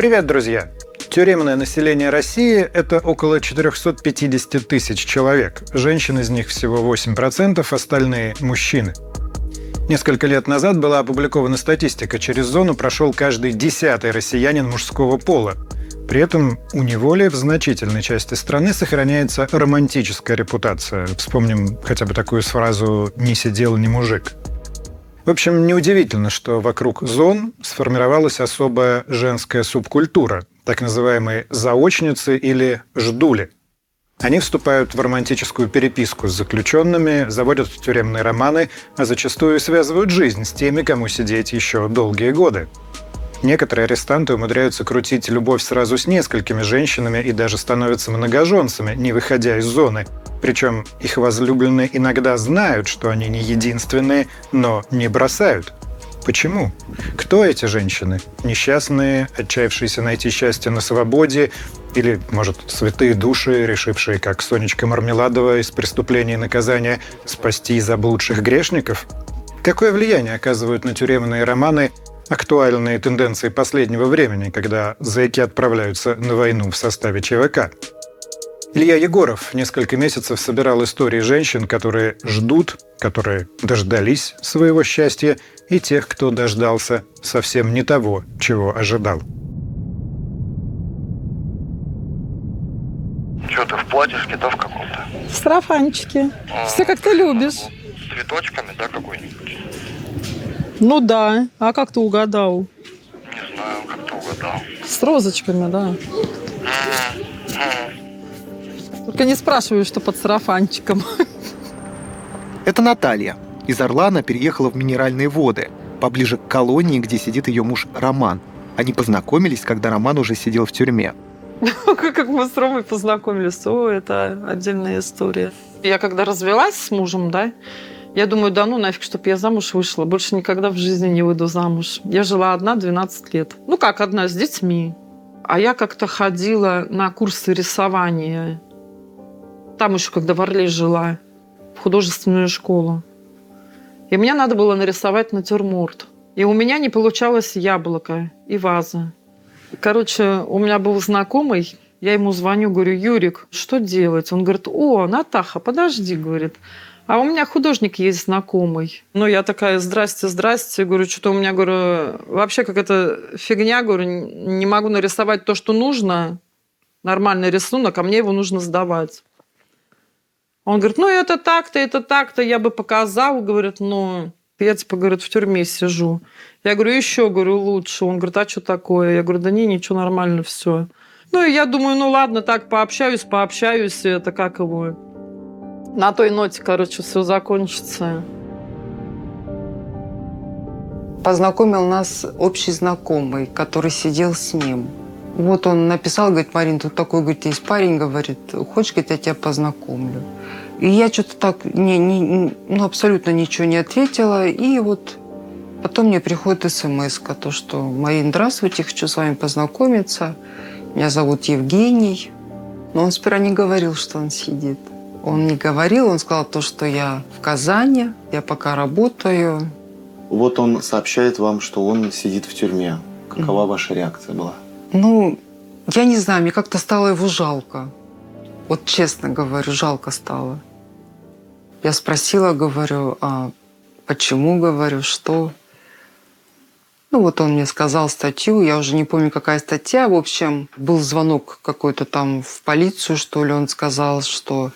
Привет, друзья! Тюремное население России – это около 450 тысяч человек. Женщин из них всего 8%, остальные – мужчины. Несколько лет назад была опубликована статистика. Через зону прошел каждый десятый россиянин мужского пола. При этом у неволи в значительной части страны сохраняется романтическая репутация. Вспомним хотя бы такую фразу «не сидел ни мужик». В общем, неудивительно, что вокруг зон сформировалась особая женская субкультура, так называемые заочницы или ждули – они вступают в романтическую переписку с заключенными, заводят тюремные романы, а зачастую связывают жизнь с теми, кому сидеть еще долгие годы. Некоторые арестанты умудряются крутить любовь сразу с несколькими женщинами и даже становятся многоженцами, не выходя из зоны. Причем их возлюбленные иногда знают, что они не единственные, но не бросают. Почему? Кто эти женщины? Несчастные, отчаявшиеся найти счастье на свободе, или, может, святые души, решившие, как Сонечка Мармеладова из «Преступления и наказания», спасти заблудших грешников? Какое влияние оказывают на тюремные романы актуальные тенденции последнего времени, когда зэки отправляются на войну в составе ЧВК? Илья Егоров несколько месяцев собирал истории женщин, которые ждут, которые дождались своего счастья, и тех, кто дождался совсем не того, чего ожидал. Что ты в платьишке, да, в каком-то? В сарафанчике. А, Все как ты любишь. С цветочками, да, какой-нибудь? Ну да. А как ты угадал? Не знаю, как ты угадал. С розочками, да. Только не спрашиваю, что под сарафанчиком. Это Наталья. Из Орлана переехала в Минеральные воды, поближе к колонии, где сидит ее муж Роман. Они познакомились, когда Роман уже сидел в тюрьме. Как мы с Ромой познакомились, о, это отдельная история. Я когда развелась с мужем, да, я думаю, да ну нафиг, чтобы я замуж вышла. Больше никогда в жизни не выйду замуж. Я жила одна 12 лет. Ну как одна, с детьми. А я как-то ходила на курсы рисования. Там еще, когда в Орле жила, в художественную школу. И мне надо было нарисовать натюрморт. И у меня не получалось яблоко и ваза. Короче, у меня был знакомый, я ему звоню, говорю, Юрик, что делать? Он говорит, о, Натаха, подожди, говорит. А у меня художник есть знакомый. Ну, я такая, здрасте, здрасте. Говорю, что-то у меня, говорю, вообще какая-то фигня, говорю, не могу нарисовать то, что нужно. Нормальный рисунок, а мне его нужно сдавать. Он говорит, ну, это так-то, это так-то, я бы показал. Говорит, ну, я, типа, говорит, в тюрьме сижу. Я говорю, еще, говорю, лучше. Он говорит, а что такое? Я говорю, да не, ничего, нормально все. Ну, и я думаю, ну ладно, так пообщаюсь, пообщаюсь, это как его... На той ноте, короче, все закончится. Познакомил нас общий знакомый, который сидел с ним. Вот он написал, говорит, Марин, тут такой, говорит, есть парень, говорит, хочешь, говорит, я тебя познакомлю. И я что-то так не, не, ну, абсолютно ничего не ответила. И вот Потом мне приходит смс то, что «Марин, здравствуйте, хочу с вами познакомиться. Меня зовут Евгений». Но он сперва не говорил, что он сидит. Он не говорил, он сказал то, что я в Казани, я пока работаю. Вот он сообщает вам, что он сидит в тюрьме. Какова mm. ваша реакция была? Ну, я не знаю, мне как-то стало его жалко. Вот честно говорю, жалко стало. Я спросила, говорю, а почему, говорю, что? Ну вот он мне сказал статью, я уже не помню, какая статья. В общем, был звонок какой-то там в полицию, что ли. Он сказал, что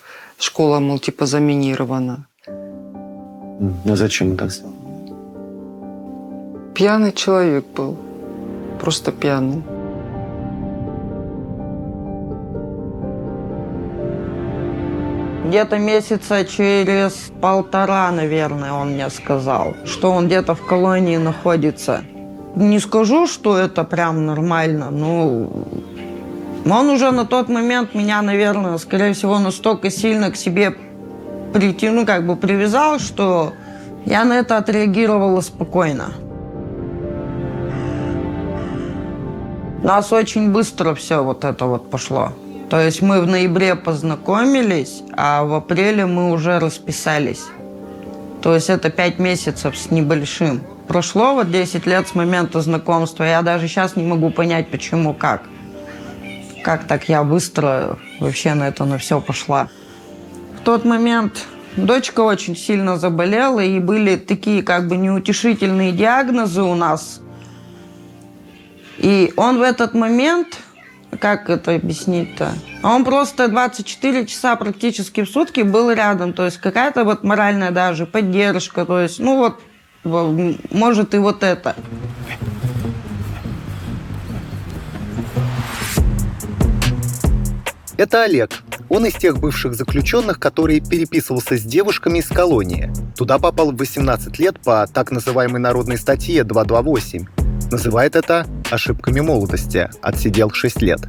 школа, мол, типа заминирована. А зачем он так сделал? Пьяный человек был. Просто пьяный. Где-то месяца через полтора, наверное, он мне сказал, что он где-то в колонии находится. Не скажу, что это прям нормально, но он уже на тот момент меня, наверное, скорее всего, настолько сильно к себе прийти, ну, как бы привязал, что я на это отреагировала спокойно. Нас очень быстро все вот это вот пошло. То есть мы в ноябре познакомились, а в апреле мы уже расписались. То есть это пять месяцев с небольшим. Прошло вот 10 лет с момента знакомства. Я даже сейчас не могу понять, почему, как. Как так я быстро вообще на это на все пошла. В тот момент дочка очень сильно заболела, и были такие как бы неутешительные диагнозы у нас. И он в этот момент, как это объяснить-то? Он просто 24 часа практически в сутки был рядом. То есть какая-то вот моральная даже поддержка. То есть, ну вот, может и вот это. Это Олег. Он из тех бывших заключенных, который переписывался с девушками из колонии. Туда попал в 18 лет по так называемой народной статье 228. Называет это ошибками молодости. Отсидел 6 лет.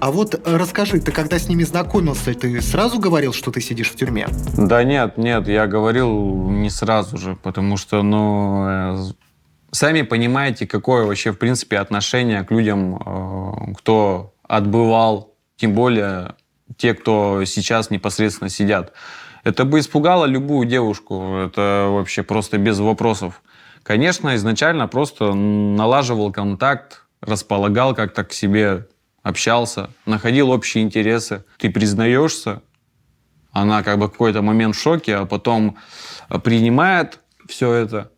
А вот э, расскажи, ты когда с ними знакомился, ты сразу говорил, что ты сидишь в тюрьме? Да нет, нет, я говорил не сразу же, потому что, ну, э, сами понимаете, какое вообще, в принципе, отношение к людям, э, кто отбывал, тем более те, кто сейчас непосредственно сидят. Это бы испугало любую девушку, это вообще просто без вопросов. Конечно, изначально просто налаживал контакт, располагал как-то к себе, общался, находил общие интересы. Ты признаешься, она как бы какой-то момент в шоке, а потом принимает все это.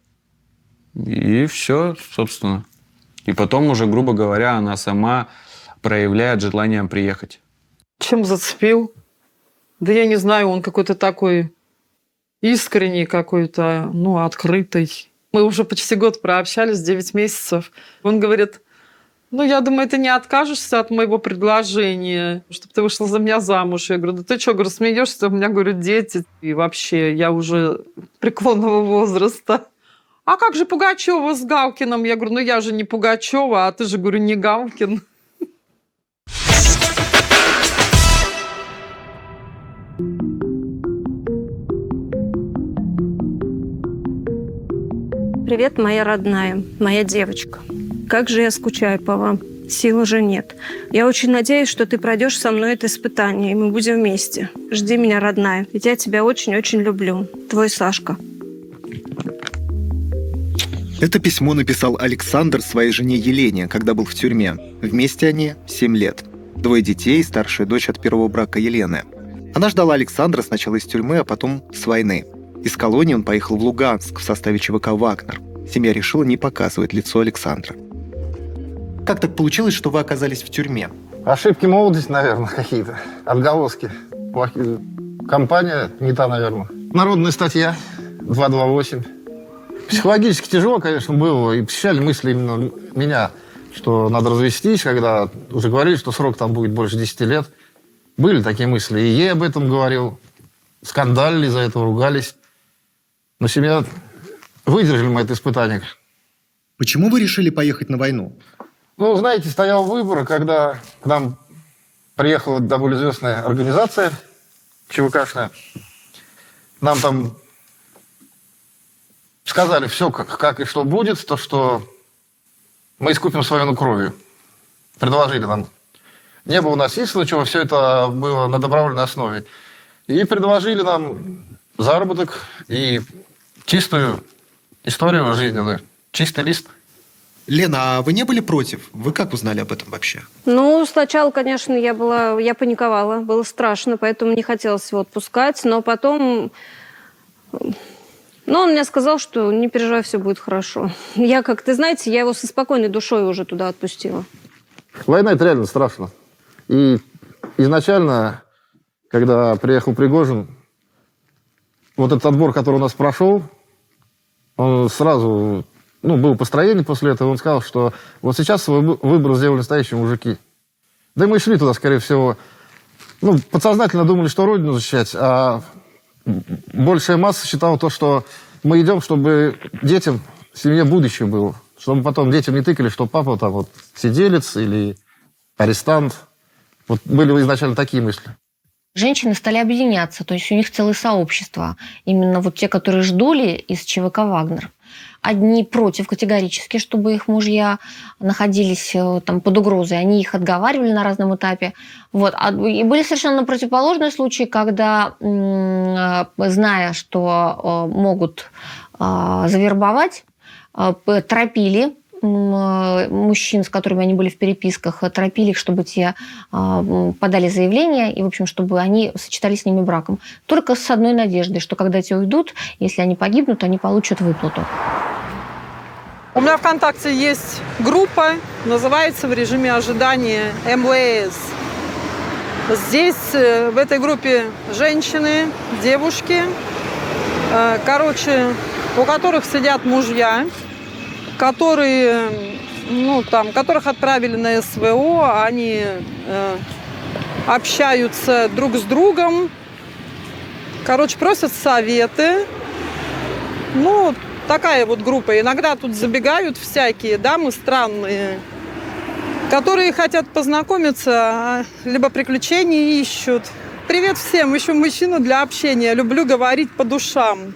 И все, собственно. И потом уже, грубо говоря, она сама проявляет желание приехать. Чем зацепил? Да я не знаю, он какой-то такой искренний какой-то, ну, открытый. Мы уже почти год прообщались, 9 месяцев. Он говорит, ну, я думаю, ты не откажешься от моего предложения, чтобы ты вышла за меня замуж. Я говорю, да ты что, говорю, смеешься? У меня, говорю, дети. И вообще, я уже преклонного возраста. А как же Пугачева с Галкиным? Я говорю, ну я же не Пугачева, а ты же, говорю, не Галкин. Привет, моя родная, моя девочка. Как же я скучаю по вам. Сил уже нет. Я очень надеюсь, что ты пройдешь со мной это испытание, и мы будем вместе. Жди меня, родная, ведь я тебя очень-очень люблю. Твой Сашка. Это письмо написал Александр своей жене Елене, когда был в тюрьме. Вместе они 7 лет. Двое детей старшая дочь от первого брака Елены. Она ждала Александра сначала из тюрьмы, а потом с войны. Из колонии он поехал в Луганск в составе ЧВК «Вагнер». Семья решила не показывать лицо Александра. Как так получилось, что вы оказались в тюрьме? Ошибки молодости, наверное, какие-то. Отголоски. Компания не та, наверное. Народная статья 228. Психологически тяжело, конечно, было. И посещали мысли именно меня, что надо развестись, когда уже говорили, что срок там будет больше 10 лет. Были такие мысли. И ей об этом говорил. Скандалили из-за этого, ругались. Но семья... Выдержали мы это испытание. Почему вы решили поехать на войну? Ну, знаете, стоял выбор, когда к нам приехала довольно известная организация ЧВКшная. Нам там сказали все, как, как и что будет, то, что мы искупим свою вину кровью. Предложили нам. Не было насильства, ничего, все это было на добровольной основе. И предложили нам заработок и чистую историю жизненную. Чистый лист. Лена, а вы не были против? Вы как узнали об этом вообще? Ну, сначала, конечно, я была, я паниковала, было страшно, поэтому не хотелось его отпускать, но потом... Ну, он мне сказал, что не переживай, все будет хорошо. Я, как ты знаете, я его со спокойной душой уже туда отпустила. Война – это реально страшно. И изначально, когда приехал Пригожин, вот этот отбор, который у нас прошел, он сразу, ну, было построение после этого, он сказал, что вот сейчас свой вы- выбор сделали настоящие мужики. Да и мы шли туда, скорее всего, ну, подсознательно думали, что Родину защищать, а большая масса считала то, что мы идем, чтобы детям, семье будущее было. Чтобы потом детям не тыкали, что папа там вот сиделец или арестант. Вот были изначально такие мысли. Женщины стали объединяться, то есть у них целое сообщество. Именно вот те, которые ждали из ЧВК «Вагнер». Одни против категорически, чтобы их мужья находились э, там под угрозой. Они их отговаривали на разном этапе. Вот. А- И были совершенно противоположные случаи, когда, э, зная, что э, могут завербовать, торопили мужчин, с которыми они были в переписках, э, торопили их, чтобы те а, подали заявление, и, в общем, чтобы они сочетали с ними браком. Только с одной надеждой, что когда те уйдут, если они погибнут, они получат выплату. У меня ВКонтакте есть группа, называется в режиме ожидания МВС. Здесь э, в этой группе женщины, девушки, э, короче, у которых сидят мужья, которые, ну, там, которых отправили на СВО, они э, общаются друг с другом, короче, просят советы. Ну, такая вот группа. Иногда тут забегают всякие дамы странные, которые хотят познакомиться, а, либо приключений ищут. Привет всем, ищу мужчину для общения, люблю говорить по душам.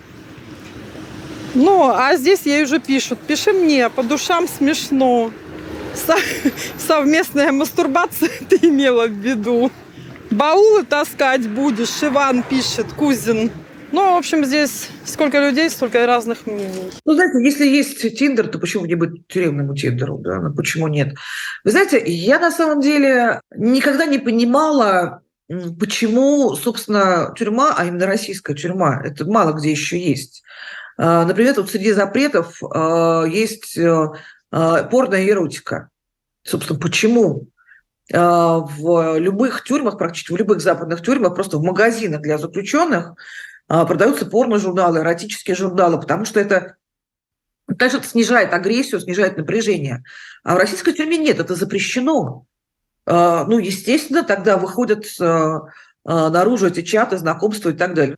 Ну, а здесь ей уже пишут, пиши мне, по душам смешно. Со- совместная мастурбация ты имела в виду. Баулы таскать будешь, Иван пишет, Кузин. Ну, в общем, здесь сколько людей, столько и разных мнений. Ну, знаете, если есть Тиндер, то почему не быть тюремному Тиндеру, да? Ну, почему нет? Вы знаете, я на самом деле никогда не понимала, почему, собственно, тюрьма, а именно российская тюрьма, это мало где еще есть. А, Например, вот среди запретов а, есть э, а, порно и эротика. Собственно, почему? В любых тюрьмах, практически в любых западных тюрьмах, просто в магазинах для заключенных продаются порно-журналы, эротические журналы, потому что это, это снижает агрессию, снижает напряжение. А в российской тюрьме нет, это запрещено. Ну, естественно, тогда выходят а, а, наружу эти чаты, знакомства и так далее.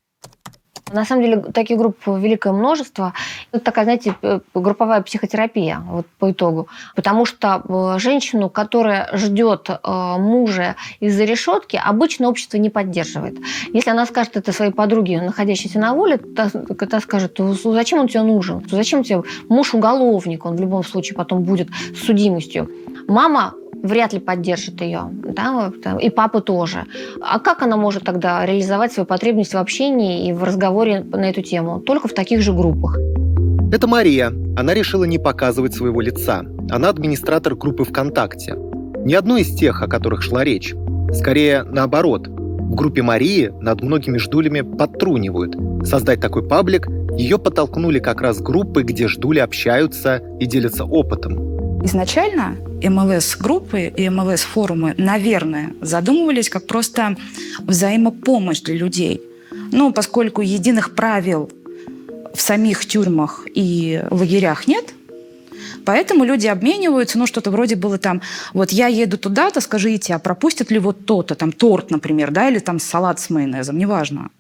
На самом деле таких групп великое множество. Это такая, знаете, групповая психотерапия вот по итогу. Потому что э, женщину, которая ждет э, мужа из-за решетки, обычно общество не поддерживает. Если она скажет это своей подруге, находящейся на воле, та, та скажет, «Ну, зачем он тебе нужен? Зачем тебе муж уголовник? Он в любом случае потом будет с судимостью. Мама вряд ли поддержит ее, да, и папа тоже. А как она может тогда реализовать свою потребность в общении и в разговоре на эту тему? Только в таких же группах. Это Мария. Она решила не показывать своего лица. Она администратор группы ВКонтакте. Не одной из тех, о которых шла речь. Скорее, наоборот. В группе Марии над многими ждулями подтрунивают. Создать такой паблик ее подтолкнули как раз группы, где ждули общаются и делятся опытом. Изначально МЛС-группы и МЛС-форумы, наверное, задумывались как просто взаимопомощь для людей. Но поскольку единых правил в самих тюрьмах и лагерях нет, поэтому люди обмениваются, ну, что-то вроде было там, вот я еду туда-то, скажите, а пропустят ли вот то-то, там, торт, например, да, или там салат с майонезом, неважно.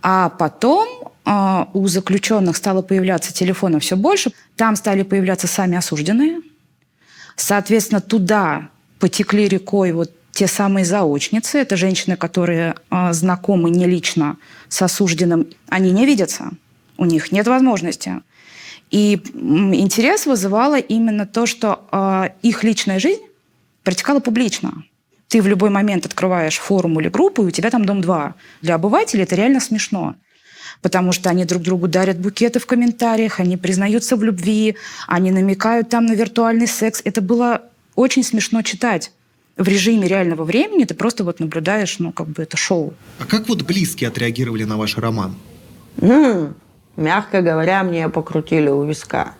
А потом а, у заключенных стало появляться телефонов все больше, там стали появляться сами осужденные. Соответственно, туда потекли рекой вот те самые заочницы. Это женщины, которые а, знакомы не лично с осужденным. Они не видятся, у них нет возможности. И интерес вызывало именно то, что а, их личная жизнь протекала публично. Ты в любой момент открываешь форум или группу, и у тебя там дом 2. Для обывателей это реально смешно потому что они друг другу дарят букеты в комментариях, они признаются в любви, они намекают там на виртуальный секс. Это было очень смешно читать. В режиме реального времени ты просто вот наблюдаешь, ну, как бы это шоу. А как вот близкие отреагировали на ваш роман? М, мягко говоря, мне покрутили у виска.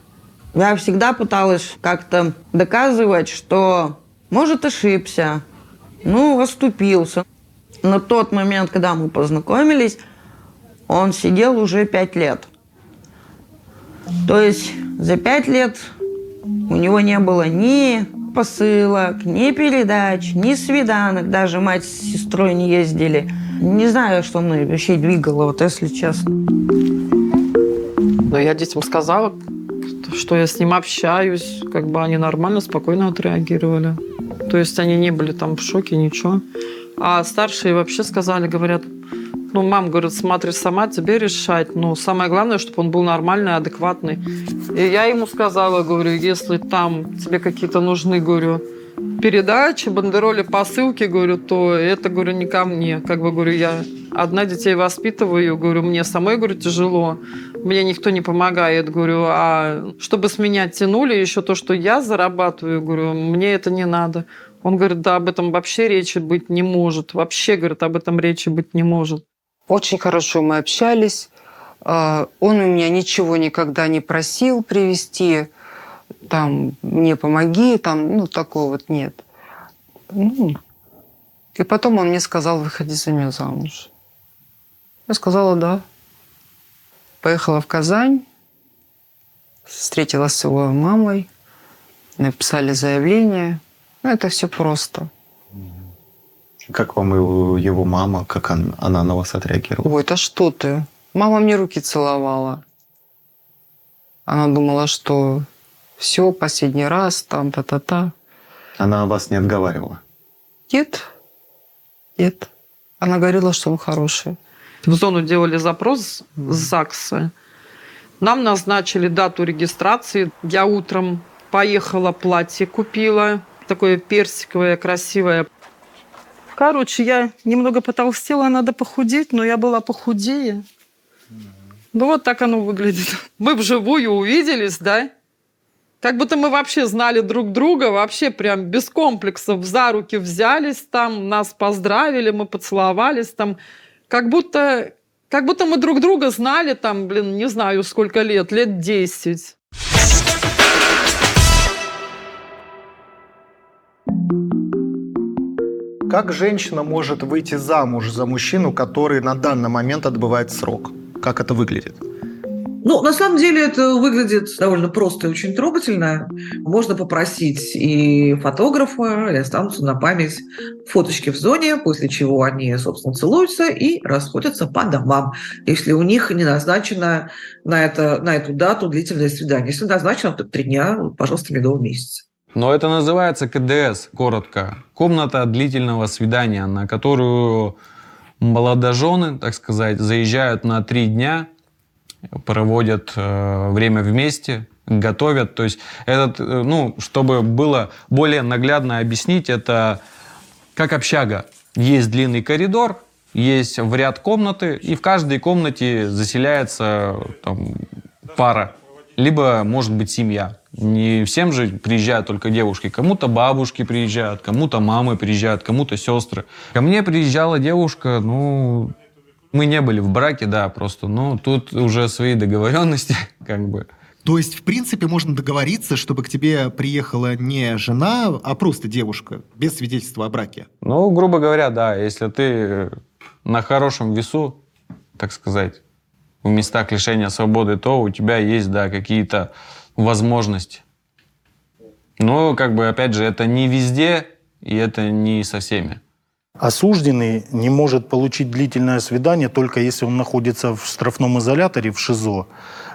Я всегда пыталась как-то доказывать, что, может, ошибся, ну, оступился. На тот момент, когда мы познакомились, он сидел уже пять лет. То есть за пять лет у него не было ни посылок, ни передач, ни свиданок. Даже мать с сестрой не ездили. Не знаю, что мной вообще двигало, вот если честно. Но я детям сказала, что я с ним общаюсь, как бы они нормально, спокойно отреагировали. То есть они не были там в шоке, ничего. А старшие вообще сказали, говорят, ну, мам, говорит, смотри сама, тебе решать. Ну, самое главное, чтобы он был нормальный, адекватный. И я ему сказала, говорю, если там тебе какие-то нужны, говорю, передачи, бандероли, посылки, говорю, то это, говорю, не ко мне. Как бы, говорю, я одна детей воспитываю, говорю, мне самой, говорю, тяжело. мне никто не помогает. Говорю, а чтобы с меня тянули еще то, что я зарабатываю, говорю, мне это не надо. Он говорит, да, об этом вообще речи быть не может. Вообще, говорит, об этом речи быть не может. Очень хорошо мы общались. А, Он у меня ничего никогда не просил привезти. Там, мне помоги, там, ну, такого вот нет. Ну, и потом он мне сказал, выходи за меня замуж. Я сказала, да. Поехала в Казань, встретилась с его мамой, написали заявление. Ну, это все просто. Как вам его, его мама, как он- она на вас отреагировала? Ой, это что ты? Мама мне руки целовала. Она думала, что все, последний раз, там, та-та-та. Она вас не отговаривала? Нет. Нет. Она говорила, что он хороший. В зону делали запрос с ЗАГСа. Нам назначили дату регистрации. Я утром поехала, платье купила. Такое персиковое, красивое. Короче, я немного потолстела, надо похудеть, но я была похудее. Ну вот так оно выглядит. Мы вживую увиделись, да? Как будто мы вообще знали друг друга, вообще прям без комплексов за руки взялись там, нас поздравили, мы поцеловались там. Как будто, как будто мы друг друга знали там, блин, не знаю сколько лет, лет 10. Как женщина может выйти замуж за мужчину, который на данный момент отбывает срок? Как это выглядит? Ну, на самом деле это выглядит довольно просто и очень трогательно. Можно попросить и фотографа, и останутся на память фоточки в зоне, после чего они, собственно, целуются и расходятся по домам, если у них не назначено на, это, на эту дату длительное свидание. Если назначено, то три дня, пожалуйста, медового месяца. Но это называется КДС, коротко. Комната длительного свидания, на которую молодожены, так сказать, заезжают на три дня, проводят э, время вместе, готовят. То есть этот, э, ну, чтобы было более наглядно объяснить, это как общага. Есть длинный коридор, есть в ряд комнаты, и в каждой комнате заселяется там, пара, либо, может быть, семья. Не всем же приезжают только девушки. Кому-то бабушки приезжают, кому-то мамы приезжают, кому-то сестры. Ко мне приезжала девушка, ну, мы не были в браке, да, просто, ну, тут уже свои договоренности, как бы. То есть, в принципе, можно договориться, чтобы к тебе приехала не жена, а просто девушка, без свидетельства о браке. Ну, грубо говоря, да, если ты на хорошем весу, так сказать, в местах лишения свободы, то у тебя есть, да, какие-то возможности. Но, как бы, опять же, это не везде, и это не со всеми. Осужденный не может получить длительное свидание только если он находится в штрафном изоляторе, в ШИЗО.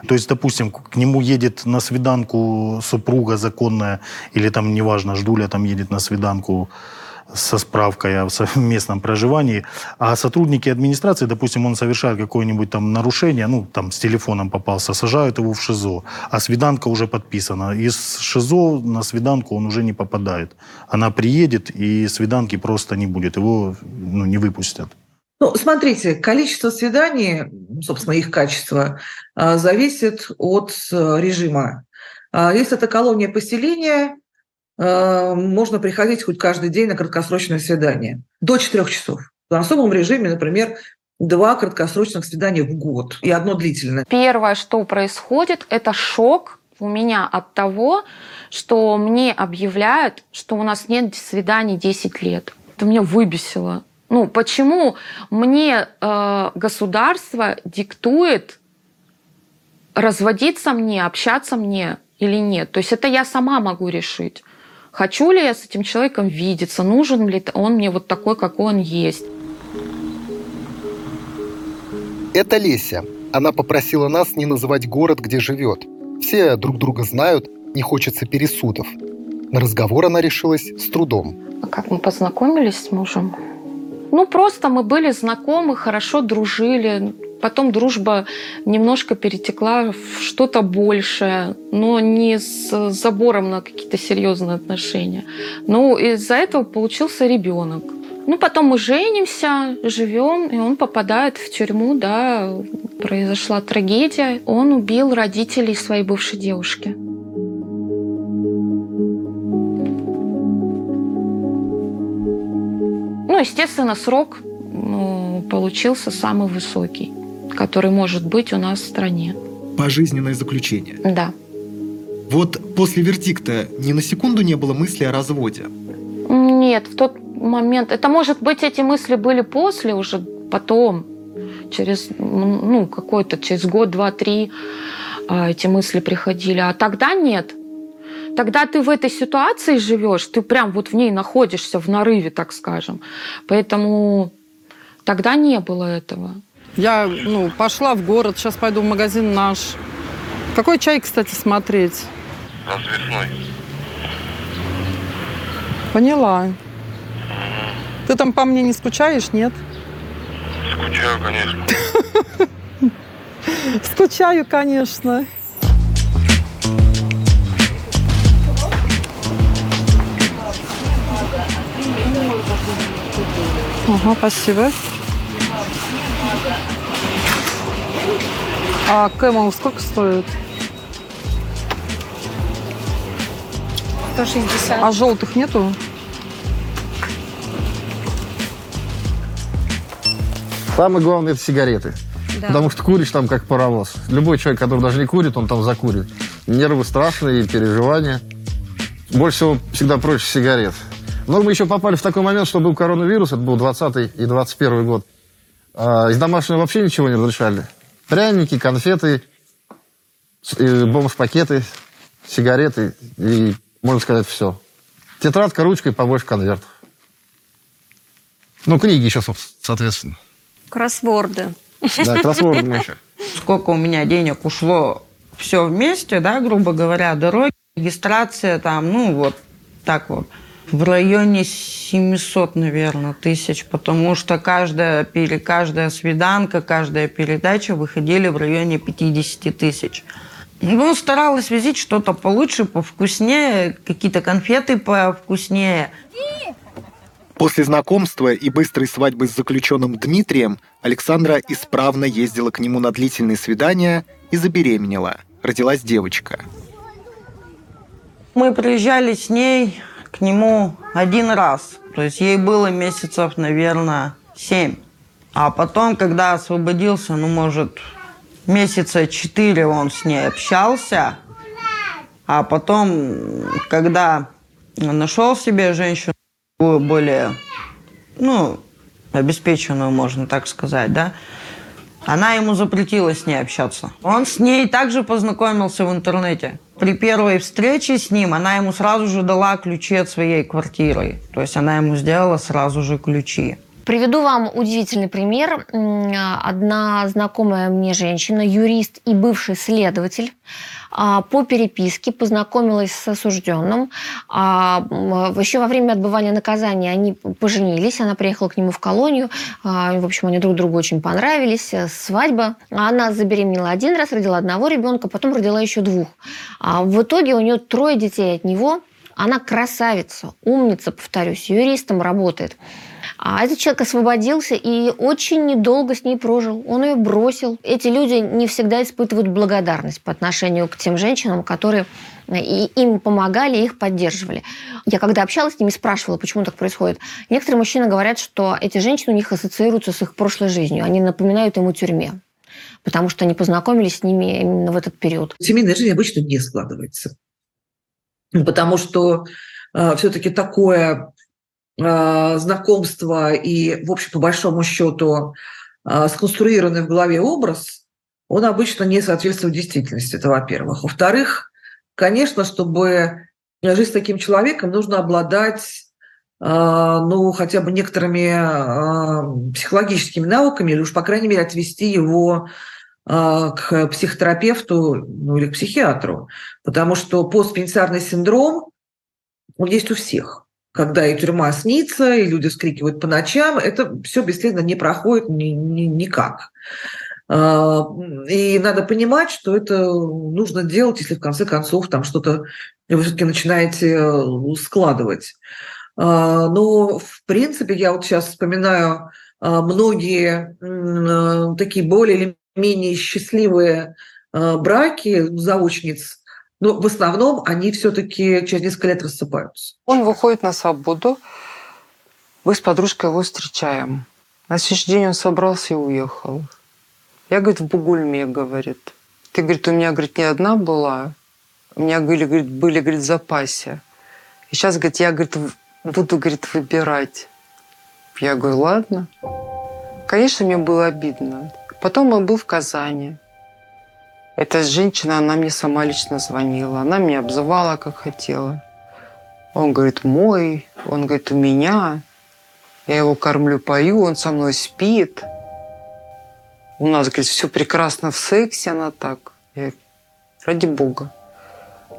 То есть, допустим, к нему едет на свиданку супруга законная, или там, неважно, ждуля там едет на свиданку со справкой о совместном проживании, а сотрудники администрации, допустим, он совершает какое-нибудь там нарушение, ну, там, с телефоном попался, сажают его в ШИЗО, а свиданка уже подписана. Из ШИЗО на свиданку он уже не попадает. Она приедет, и свиданки просто не будет, его ну, не выпустят. Ну, смотрите, количество свиданий, собственно, их качество, а, зависит от э, режима. А, Если это колония поселения, можно приходить хоть каждый день на краткосрочное свидание. До 4 часов. В особом режиме, например, два краткосрочных свидания в год и одно длительное. Первое, что происходит, это шок у меня от того, что мне объявляют, что у нас нет свиданий 10 лет. Это меня выбесило. Ну, почему мне э, государство диктует разводиться мне, общаться мне или нет? То есть это я сама могу решить. Хочу ли я с этим человеком видеться, нужен ли он мне вот такой, какой он есть. Это Леся. Она попросила нас не называть город, где живет. Все друг друга знают, не хочется пересудов. На разговор она решилась с трудом. А как мы познакомились с мужем? Ну, просто мы были знакомы, хорошо дружили. Потом дружба немножко перетекла в что-то большее, но не с забором на какие-то серьезные отношения. Ну, из-за этого получился ребенок. Ну, потом мы женимся, живем, и он попадает в тюрьму, да, произошла трагедия. Он убил родителей своей бывшей девушки. Ну, естественно, срок ну, получился самый высокий, который может быть у нас в стране. Пожизненное заключение. Да. Вот после вердикта ни на секунду не было мысли о разводе. Нет, в тот момент... Это, может быть, эти мысли были после, уже потом, через, ну, какой-то, через год, два, три а, эти мысли приходили. А тогда нет. Тогда ты в этой ситуации живешь, ты прям вот в ней находишься, в нарыве, так скажем. Поэтому тогда не было этого. Я ну, пошла в город, сейчас пойду в магазин наш. Какой чай, кстати, смотреть? Развесной. Поняла. Ты там по мне не скучаешь, нет? Скучаю, конечно. Скучаю, конечно. Ага, спасибо. А Кэмл сколько стоит? 160. А желтых нету? Самое главное – это сигареты. Да. Потому что куришь там как паровоз. Любой человек, который даже не курит, он там закурит. Нервы страшные, переживания. Больше всего всегда проще сигарет. Но мы еще попали в такой момент, что был коронавирус, это был 20 и 21 год. А из домашнего вообще ничего не разрешали. Пряники, конфеты, бомж-пакеты, сигареты и, можно сказать, все. Тетрадка, ручка и побольше конвертов. Ну, книги еще, соответственно. Кроссворды. Да, кроссворды еще. Сколько у меня денег ушло все вместе, да, грубо говоря, дороги, регистрация там, ну вот так вот. В районе 700, наверное, тысяч, потому что каждая, каждая свиданка, каждая передача выходили в районе 50 тысяч. Ну, старалась возить что-то получше, повкуснее, какие-то конфеты повкуснее. После знакомства и быстрой свадьбы с заключенным Дмитрием Александра исправно ездила к нему на длительные свидания и забеременела. Родилась девочка. Мы приезжали с ней нему один раз. То есть ей было месяцев, наверное, семь. А потом, когда освободился, ну, может, месяца четыре он с ней общался. А потом, когда нашел себе женщину более, ну, обеспеченную, можно так сказать, да, она ему запретила с ней общаться. Он с ней также познакомился в интернете. При первой встрече с ним она ему сразу же дала ключи от своей квартиры. То есть она ему сделала сразу же ключи. Приведу вам удивительный пример. Одна знакомая мне женщина, юрист и бывший следователь, а, по переписке познакомилась с осужденным. А, Еще во время отбывания наказания они поженились. Она приехала к нему в колонию. А, В общем, они друг другу очень понравились. Э, Свадьба. Она забеременела один раз, родила одного ребенка, потом родила еще двух. В итоге у нее трое детей от него. Она красавица, умница, повторюсь, юристом работает. А этот человек освободился и очень недолго с ней прожил. Он ее бросил. Эти люди не всегда испытывают благодарность по отношению к тем женщинам, которые и им помогали, их поддерживали. Я когда общалась с ними, спрашивала, почему так происходит. Некоторые мужчины говорят, что эти женщины у них ассоциируются с их прошлой жизнью. Они напоминают о тюрьме, потому что они познакомились с ними именно в этот период. Семейная жизнь обычно не складывается. Потому что все-таки такое э, знакомство и, в общем, по большому счету, э, сконструированный в голове образ, он обычно не соответствует действительности, это во-первых. Во-вторых, конечно, чтобы жить с таким человеком, нужно обладать э, ну, хотя бы некоторыми психологическими навыками, или уж, по крайней мере, отвести его к психотерапевту ну, или к психиатру. Потому что постпенитенциарный синдром, он есть у всех. Когда и тюрьма снится, и люди вскрикивают по ночам, это все бесследно не проходит ни, ни, никак. А, И надо понимать, что это нужно делать, если в конце концов там что-то вы все-таки начинаете складывать. А, Но, в принципе, я вот сейчас вспоминаю а, многие э, такие более или менее счастливые а, браки заочниц, но в основном они все-таки через несколько лет рассыпаются. Он выходит на свободу, мы с подружкой его встречаем. На следующий день он собрался и уехал. Я, говорит, в Бугульме, говорит. Ты, говорит, у меня, говорит, не одна была. У меня говорит, были, говорит, в запасе. И сейчас, говорит, я, говорит, буду, говорит, выбирать. Я говорю, ладно. Конечно, мне было обидно. Потом он был в Казани. Эта женщина, она мне сама лично звонила. Она меня обзывала, как хотела. Он говорит, мой. Он говорит, у меня. Я его кормлю, пою, он со мной спит. У нас, говорит, все прекрасно в сексе, она так. Я ради бога.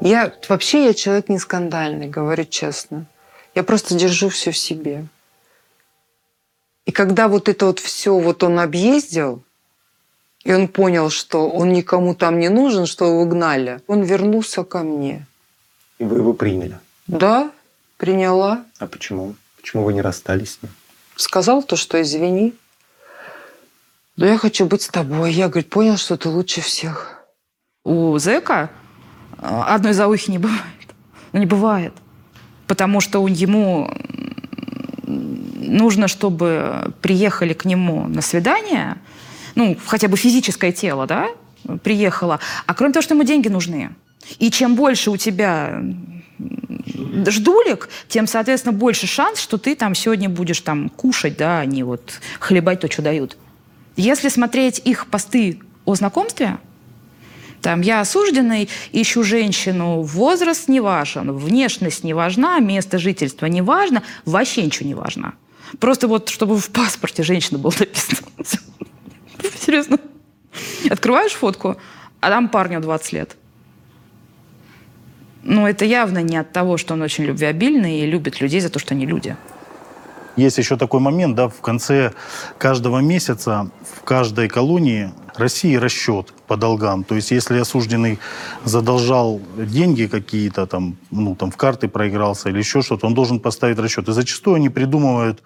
Я вообще я человек не скандальный, говорю честно. Я просто держу все в себе. И когда вот это вот все вот он объездил, и он понял, что он никому там не нужен, что его гнали, он вернулся ко мне. И вы его приняли. Да, приняла. А почему? Почему вы не расстались с ним? Сказал то, что извини. Но я хочу быть с тобой. Я, говорит, понял, что ты лучше всех. У зэка э, одной заухи не бывает. Ну, не бывает. Потому что он- ему нужно, чтобы приехали к нему на свидание, ну, хотя бы физическое тело, да, приехало. А кроме того, что ему деньги нужны. И чем больше у тебя ждулик, тем, соответственно, больше шанс, что ты там сегодня будешь там кушать, да, а не вот хлебать то, что дают. Если смотреть их посты о знакомстве, там, я осужденный, ищу женщину, возраст не важен, внешность не важна, место жительства не важно, вообще ничего не важно. Просто вот, чтобы в паспорте женщина была написана. Серьезно. Открываешь фотку, а там парню 20 лет. Ну, это явно не от того, что он очень любвеобильный и любит людей за то, что они люди. Есть еще такой момент, да, в конце каждого месяца в каждой колонии России расчет по долгам. То есть если осужденный задолжал деньги какие-то, там, ну, там в карты проигрался или еще что-то, он должен поставить расчет. И зачастую они придумывают,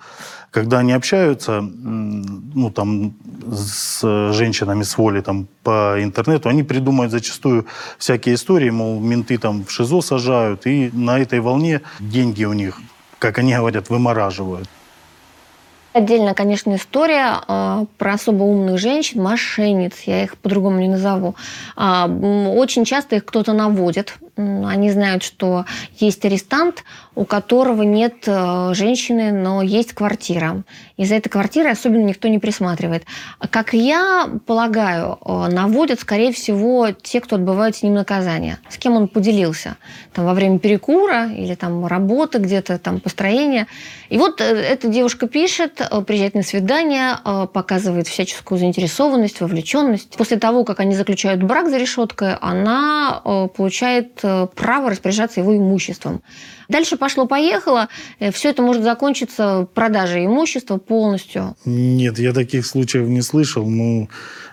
когда они общаются, ну, там, с женщинами с воли там, по интернету, они придумывают зачастую всякие истории, мол, менты там в ШИЗО сажают, и на этой волне деньги у них, как они говорят, вымораживают. Отдельно, конечно, история э, про особо умных женщин, мошенниц, я их по-другому не назову. М, очень часто их кто-то наводит. Они знают, что есть арестант, у которого нет э, женщины, но есть квартира. И за этой квартирой особенно никто не присматривает. Как я полагаю, э, наводят, скорее всего, те, кто отбывают с ним наказание. С кем он поделился. Там, во время перекура или там работы где-то, там построения. И вот э, эта девушка пишет, приезжает на свидание, показывает всяческую заинтересованность, вовлеченность. После того, как они заключают брак за решеткой, она получает право распоряжаться его имуществом. Дальше пошло-поехало. Все это может закончиться продажей имущества полностью. Нет, я таких случаев не слышал. но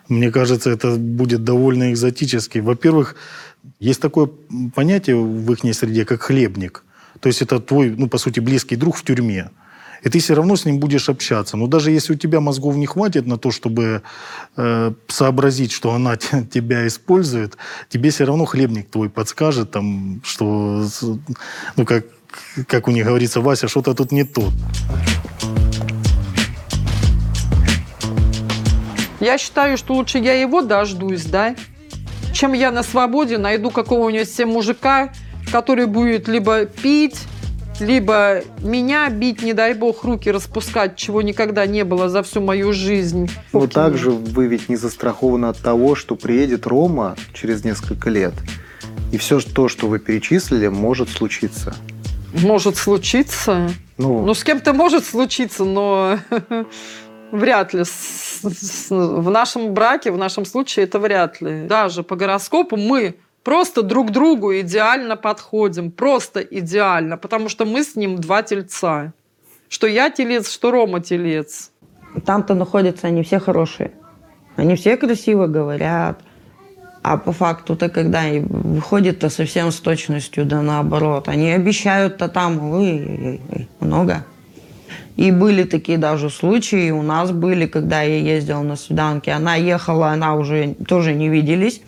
мне кажется, это будет довольно экзотически. Во-первых, есть такое понятие в их среде, как хлебник. То есть это твой, ну, по сути, близкий друг в тюрьме. И ты все равно с ним будешь общаться. Но даже если у тебя мозгов не хватит на то, чтобы э, сообразить, что она те- тебя использует, тебе все равно хлебник твой подскажет, там, что, ну, как, как у них говорится, Вася, что-то тут не то. Я считаю, что лучше я его дождусь, да, чем я на свободе найду какого-нибудь мужика, который будет либо пить, либо меня бить, не дай бог, руки распускать, чего никогда не было за всю мою жизнь. Но также вы ведь не застрахованы от того, что приедет Рома через несколько лет, и все то, что вы перечислили, может случиться. Может случиться. Ну, Ну, с кем-то может случиться, но вряд ли. В нашем браке, в нашем случае, это вряд ли. Даже по гороскопу мы просто друг другу идеально подходим. Просто идеально. Потому что мы с ним два тельца. Что я телец, что Рома телец. Там-то находятся они все хорошие. Они все красиво говорят. А по факту-то, когда выходит-то совсем с точностью, да наоборот. Они обещают-то там ой, ой, ой, много. И были такие даже случаи, у нас были, когда я ездила на свиданки. Она ехала, она уже тоже не виделись.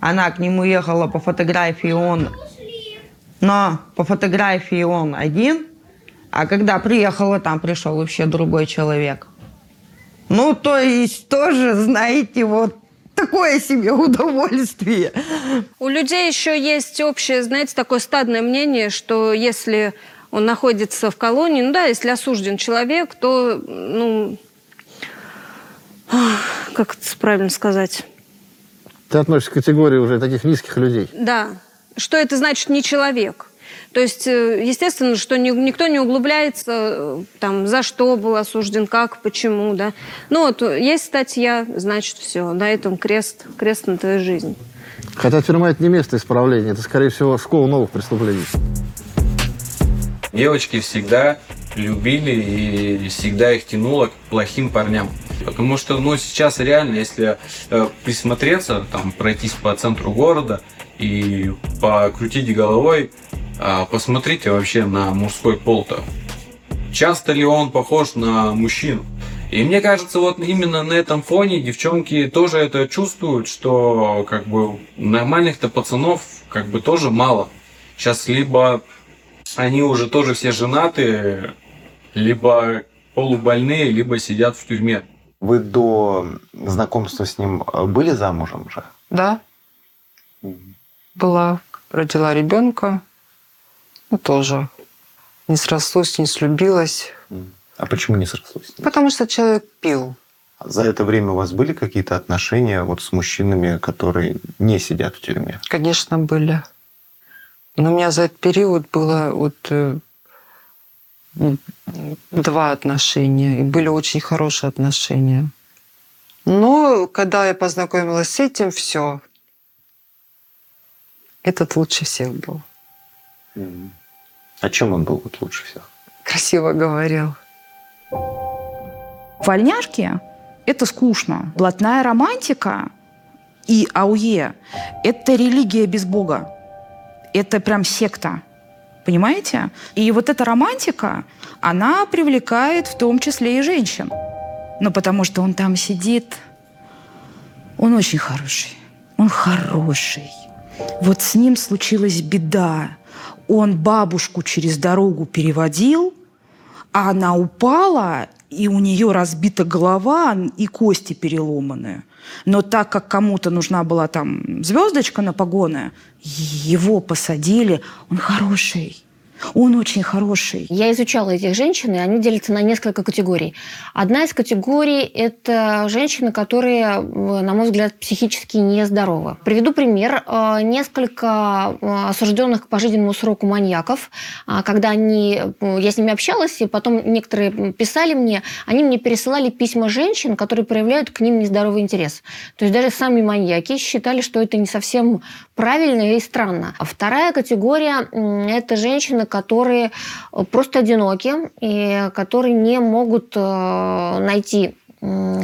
Она к нему ехала по фотографии, он... Но по фотографии он один, а когда приехала, там пришел вообще другой человек. Ну, то есть тоже, знаете, вот такое себе удовольствие. У людей еще есть общее, знаете, такое стадное мнение, что если он находится в колонии, ну да, если осужден человек, то, ну, как это правильно сказать? Ты относишься к категории уже таких низких людей. Да. Что это значит не человек? То есть, э, естественно, что ни- никто не углубляется, э, там, за что был осужден, как, почему, да. Ну вот, есть статья, значит, все, на этом крест, крест на твою жизнь. Хотя тюрьма – это не место исправления, это, скорее всего, школа новых преступлений. Девочки всегда любили и всегда их тянуло к плохим парням. Потому что, ну, сейчас реально, если э, присмотреться, там, пройтись по центру города и покрутить головой, а, посмотрите вообще на мужской пол-то. Часто ли он похож на мужчину? И мне кажется, вот именно на этом фоне девчонки тоже это чувствуют, что как бы нормальных-то пацанов как бы тоже мало. Сейчас либо они уже тоже все женаты, либо полубольные, либо сидят в тюрьме. Вы до знакомства с ним э, были замужем же? Да. Была, родила ребенка. Ну, тоже. Не срослось, не слюбилась. А почему не срослось? Потому что человек пил. За это время у вас были какие-то отношения вот с мужчинами, которые не сидят в тюрьме? Конечно, были. Но у меня за этот период было вот э, два отношения. И были очень хорошие отношения. Но когда я познакомилась с этим, все. Этот лучше всех был. О чем он был вот лучше всех? Красиво говорил. Вольняшки – это скучно. Блатная романтика и АУЕ – это религия без Бога. Это прям секта. Понимаете? И вот эта романтика, она привлекает в том числе и женщин. Ну, потому что он там сидит. Он очень хороший. Он хороший. Вот с ним случилась беда. Он бабушку через дорогу переводил, а она упала, и у нее разбита голова и кости переломаны. Но так как кому-то нужна была там звездочка на погоны, его посадили. Он хороший. Он очень хороший. Я изучала этих женщин, и они делятся на несколько категорий. Одна из категорий – это женщины, которые, э, на мой взгляд, психически нездоровы. Приведу пример. Э, Несколько э, осужденных к пожизненному сроку маньяков, а, когда они, э, я с ними общалась, и потом некоторые писали мне, они мне пересылали письма женщин, которые проявляют к ним нездоровый интерес. То есть даже сами маньяки считали, что это не совсем правильно и странно. А вторая категория это женщины, которые э, просто одиноки и которые не могут э, найти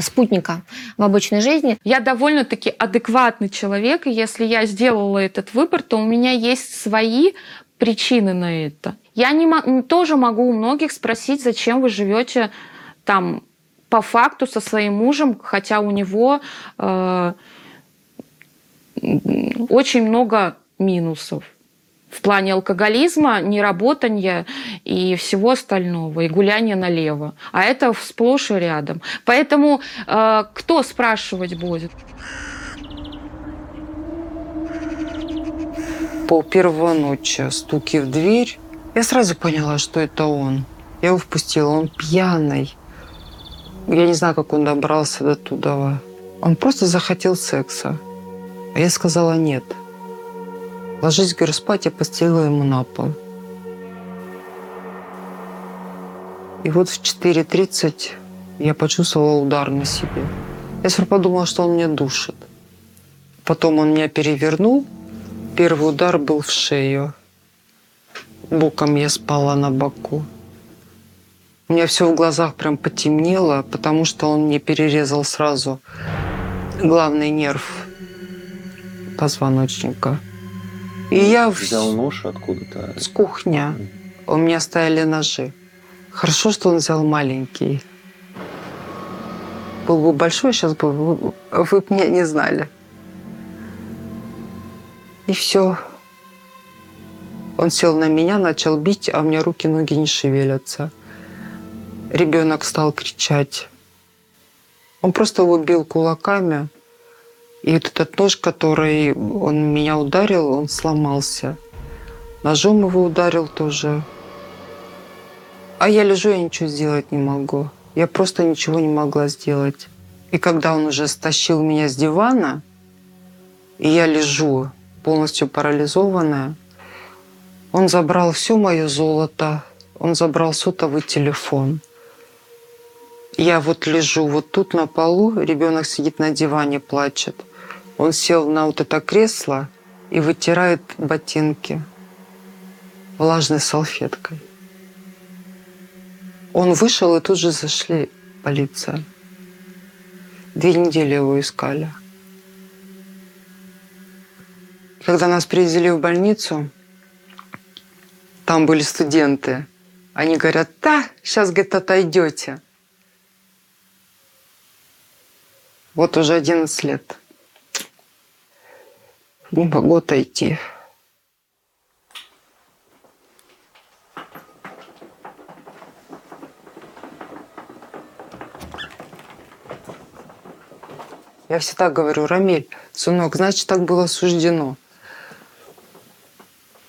спутника в обычной жизни. Я довольно-таки адекватный человек, и если я сделала этот выбор, то у меня есть свои причины на это. Я не тоже могу у многих спросить, зачем вы живете там по факту со своим мужем, хотя у него э, очень много минусов в плане алкоголизма, неработания и всего остального, и гуляния налево. А это сплошь и рядом. Поэтому э, кто спрашивать будет? Пол первого ночи, стуки в дверь. Я сразу поняла, что это он. Я его впустила, он пьяный. Я не знаю, как он добрался до туда. Он просто захотел секса. А я сказала нет. Ложись, говорю, спать, я постелила ему на пол. И вот в 4.30 я почувствовала удар на себе. Я сразу подумала, что он меня душит. Потом он меня перевернул. Первый удар был в шею. Боком я спала на боку. У меня все в глазах прям потемнело, потому что он мне перерезал сразу главный нерв позвоночника. И я взял нож откуда-то. С кухни. У меня стояли ножи. Хорошо, что он взял маленький. Был бы большой, сейчас бы вы, вы меня не знали. И все. Он сел на меня, начал бить, а у меня руки, ноги не шевелятся. Ребенок стал кричать. Он просто его бил кулаками. И вот этот нож, который он меня ударил, он сломался. Ножом его ударил тоже. А я лежу, я ничего сделать не могу. Я просто ничего не могла сделать. И когда он уже стащил меня с дивана, и я лежу полностью парализованная, он забрал все мое золото, он забрал сотовый телефон. Я вот лежу вот тут на полу, ребенок сидит на диване, плачет. Он сел на вот это кресло и вытирает ботинки влажной салфеткой. Он вышел, и тут же зашли полиция. Две недели его искали. Когда нас привезли в больницу, там были студенты. Они говорят, да, сейчас, говорит, отойдете. Вот уже 11 лет. Не могу отойти. Я всегда говорю, Рамиль, сынок, значит, так было суждено.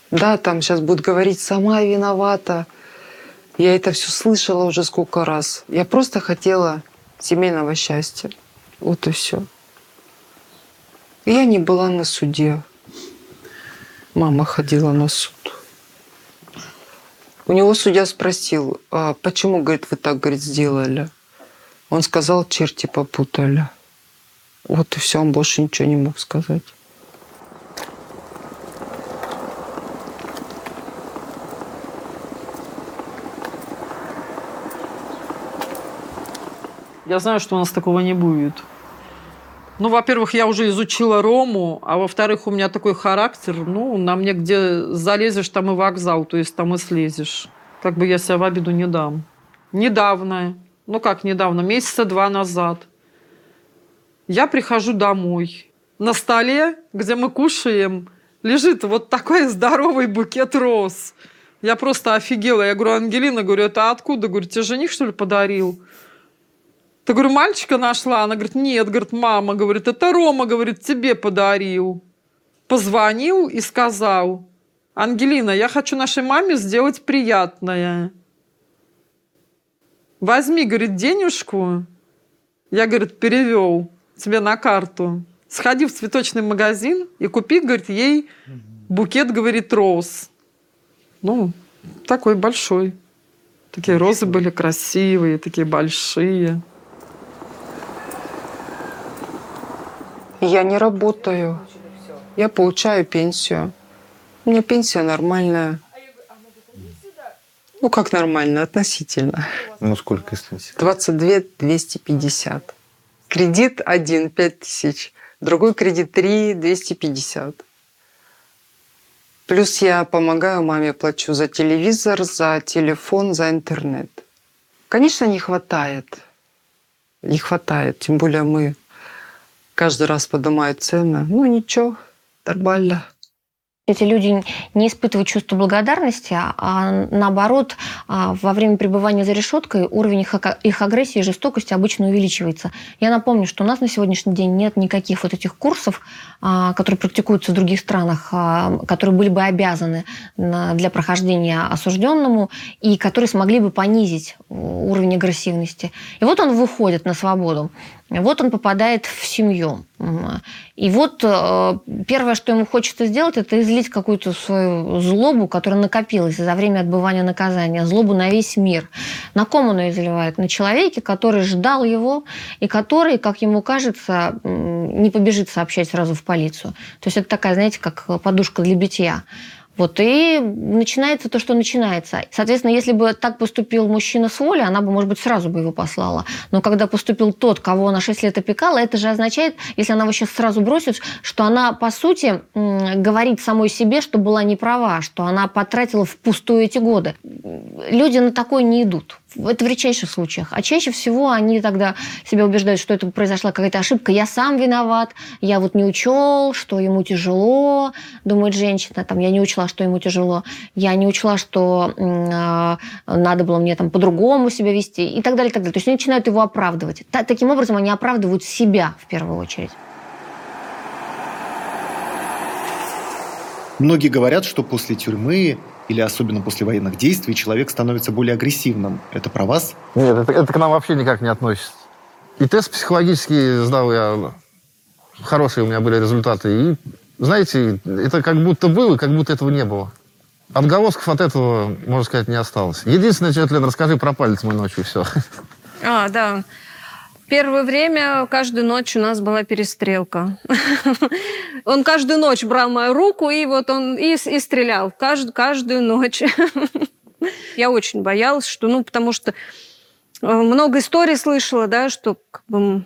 Да, там сейчас будут говорить, сама виновата. Я это все слышала уже сколько раз. Я просто хотела семейного счастья. Вот и все. Я не была на суде. Мама ходила на суд. У него судья спросил, а почему, говорит, вы так, говорит, сделали? Он сказал, черти попутали. Вот и все, он больше ничего не мог сказать. Я знаю, что у нас такого не будет. Ну, во-первых, я уже изучила Рому, а во-вторых, у меня такой характер, ну, на мне где залезешь, там и вокзал, то есть там и слезешь. Как бы я себя в обиду не дам. Недавно, ну как недавно, месяца два назад, я прихожу домой. На столе, где мы кушаем, лежит вот такой здоровый букет роз. Я просто офигела. Я говорю, Ангелина, говорю, это откуда? Говорю, тебе жених, что ли, подарил? Ты, говорю, мальчика нашла? Она говорит, нет, говорит, мама, говорит, это Рома, говорит, тебе подарил. Позвонил и сказал, Ангелина, я хочу нашей маме сделать приятное. Возьми, говорит, денежку. Я, говорит, перевел тебе на карту. Сходи в цветочный магазин и купи, говорит, ей букет, говорит, роз. Ну, такой большой. Такие розы были красивые, такие большие. Я не работаю. Я получаю пенсию. У меня пенсия нормальная. Ну, как нормально, относительно. Ну, сколько относительно? 22 250. Кредит один, 5 тысяч. Другой кредит 3 250. Плюс я помогаю маме, плачу за телевизор, за телефон, за интернет. Конечно, не хватает. Не хватает. Тем более мы каждый раз поднимают цены. Ну, ничего, нормально. Эти люди не испытывают чувство благодарности, а наоборот, а, во время пребывания за решеткой уровень их агрессии и жестокости обычно увеличивается. Я напомню, что у нас на сегодняшний день нет никаких вот этих курсов, а, которые практикуются в других странах, а, которые были бы обязаны для прохождения осужденному и которые смогли бы понизить уровень агрессивности. И вот он выходит на свободу. Вот он попадает в семью. И вот э, первое, что ему хочется сделать, это излить какую-то свою злобу, которая накопилась за время отбывания наказания, злобу на весь мир. На ком он ее изливает? На человеке, который ждал его и который, как ему кажется, не побежит сообщать сразу в полицию. То есть это такая, знаете, как подушка для битья. Вот и начинается то, что начинается. Соответственно, если бы так поступил мужчина с волей, она бы, может быть, сразу бы его послала. Но когда поступил тот, кого она 6 лет опекала, это же означает, если она его сейчас сразу бросит, что она, по сути, говорит самой себе, что была не права, что она потратила впустую эти годы. Люди на такое не идут. Это в редчайших случаях. А чаще всего они тогда себя убеждают, что это произошла какая-то ошибка. Я сам виноват, я вот не учел, что ему тяжело, думает женщина. Там, я не учла, что ему тяжело. Я не учла, что э, надо было мне там по-другому себя вести и так далее, и так далее. То есть они начинают его оправдывать. Та, таким образом они оправдывают себя в первую очередь. Многие говорят, что после тюрьмы или особенно после военных действий человек становится более агрессивным. Это про вас? Нет, это, это к нам вообще никак не относится. И тест психологический сдал я, хорошие у меня были результаты. И, знаете, это как будто было, как будто этого не было. Отголосков от этого, можно сказать, не осталось. Единственное, что, Лен, расскажи про палец мой ночью, все. А, да. Первое время каждую ночь у нас была перестрелка. Он каждую ночь брал мою руку, и вот он и, и стрелял каждую, каждую ночь. Я очень боялась, что, ну, потому что э, много историй слышала, да, что как бы,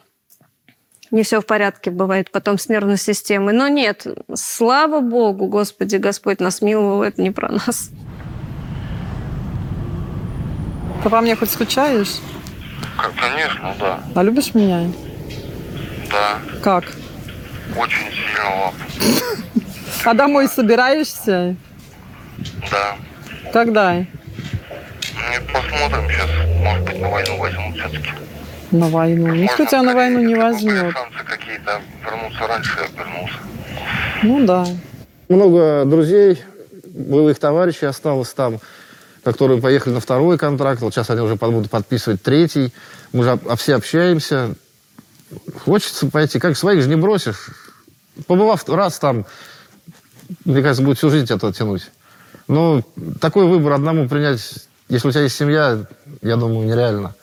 не все в порядке бывает потом с нервной системой. Но нет, слава Богу, Господи, Господь нас миловал, это не про нас. Ты по мне хоть скучаешь? Конечно, да. А любишь меня? Да. Как? Очень сильно. А домой собираешься? Да. Когда? Ну, посмотрим сейчас. Может быть, на войну возьмут все-таки. На войну. Никто тебя на войну не возьмет. Шансы какие-то вернуться раньше, я вернулся. Ну да. Много друзей, былых товарищей осталось там, которые поехали на второй контракт. Вот сейчас они уже будут подписывать третий. Мы же все общаемся. Хочется пойти. Как своих же не бросишь. Побывав раз там, мне кажется, будет всю жизнь это тянуть. Но такой выбор одному принять, если у тебя есть семья, я думаю, нереально.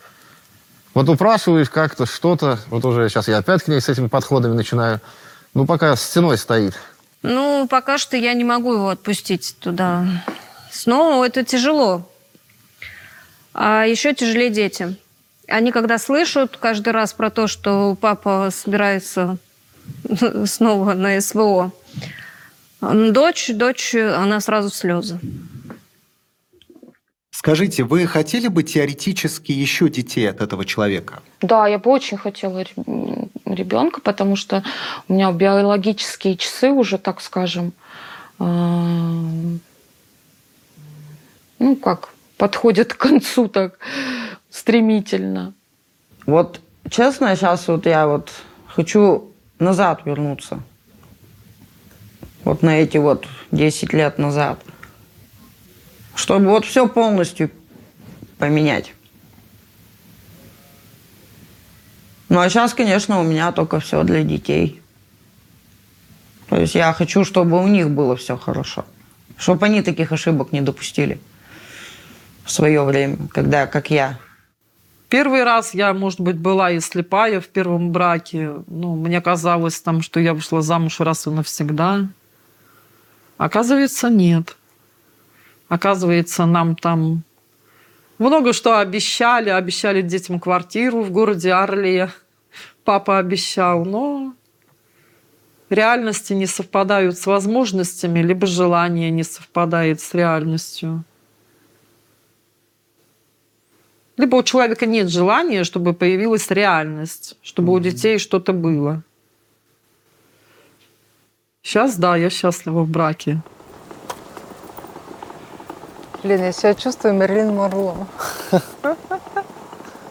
Вот упрашиваешь как-то, что-то, вот уже сейчас я опять к ней с этими подходами начинаю, ну, пока стеной стоит. Ну, пока что я не могу его отпустить туда. Снова это тяжело. А еще тяжелее дети. Они когда слышат каждый раз про то, что папа собирается снова на СВО, дочь, дочь, она сразу слезы. Скажите, вы хотели бы теоретически еще детей от этого человека? Да, я бы очень хотела ребенка, потому что у меня биологические часы уже, так скажем, а, ну как, подходят к концу так стремительно. Вот честно, сейчас вот я вот хочу назад вернуться. Вот на эти вот 10 лет назад – чтобы вот все полностью поменять. Ну а сейчас, конечно, у меня только все для детей. То есть я хочу, чтобы у них было все хорошо. Чтобы они таких ошибок не допустили в свое время, когда, как я. Первый раз я, может быть, была и слепая в первом браке. Ну, мне казалось там, что я вышла замуж раз и навсегда. Оказывается, нет. Оказывается, нам там много что обещали. Обещали детям квартиру в городе Орле. Папа обещал, но реальности не совпадают с возможностями, либо желание не совпадает с реальностью. Либо у человека нет желания, чтобы появилась реальность, чтобы у детей что-то было. Сейчас, да, я счастлива в браке. Блин, я себя чувствую Мерлин Монро.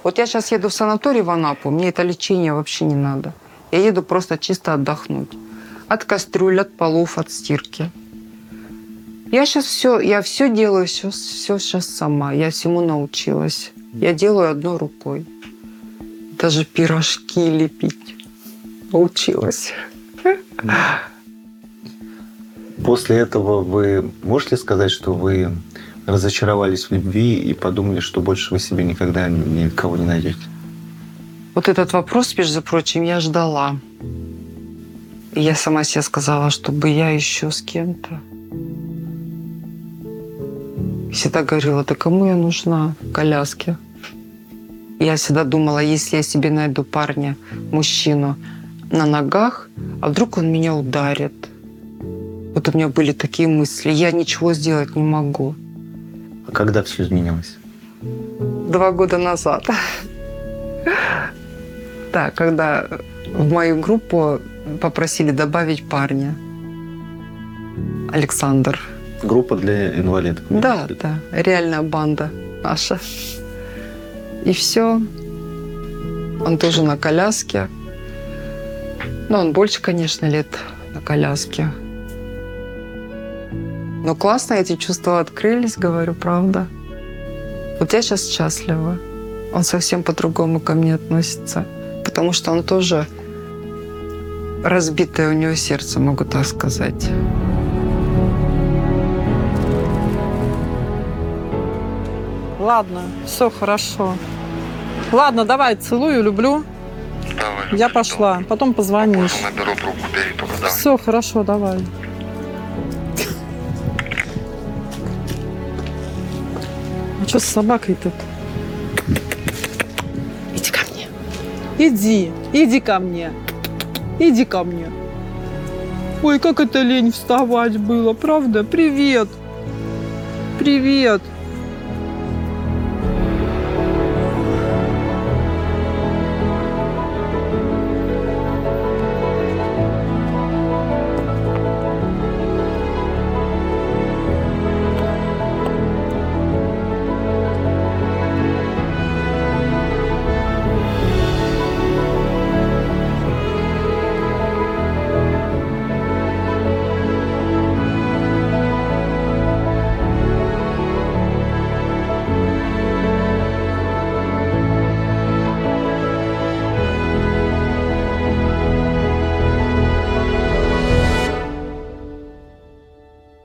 Вот я сейчас еду в санаторий в Анапу, мне это лечение вообще не надо. Я еду просто чисто отдохнуть. От кастрюль, от полов, от стирки. Я сейчас все, я все делаю, все, все сейчас сама. Я всему научилась. Я делаю одной рукой. Даже пирожки лепить научилась. После этого вы можете сказать, что вы разочаровались в любви и подумали, что больше вы себе никогда никого не найдете? Вот этот вопрос, между прочим, я ждала. И я сама себе сказала, чтобы я еще с кем-то. Всегда говорила, да кому я нужна в коляске? Я всегда думала, если я себе найду парня, мужчину на ногах, а вдруг он меня ударит? Вот у меня были такие мысли. Я ничего сделать не могу. А когда все изменилось? Два года назад. Да, когда в мою группу попросили добавить парня. Александр. Группа для инвалидов. Да, да, реальная банда наша. И все. Он тоже на коляске. Ну, он больше, конечно, лет на коляске. Но классно эти чувства открылись, говорю, правда. Вот я сейчас счастлива. Он совсем по-другому ко мне относится. Потому что он тоже разбитое у него сердце, могу так сказать. Ладно, все хорошо. Ладно, давай, целую, люблю. Давай. Я пошла. Потом позвонишь. Наберу трубку, бери только давай. Все хорошо, давай. А что с собакой тут? Иди ко мне. Иди, иди ко мне. Иди ко мне. Ой, как это лень вставать было, правда? Привет. Привет.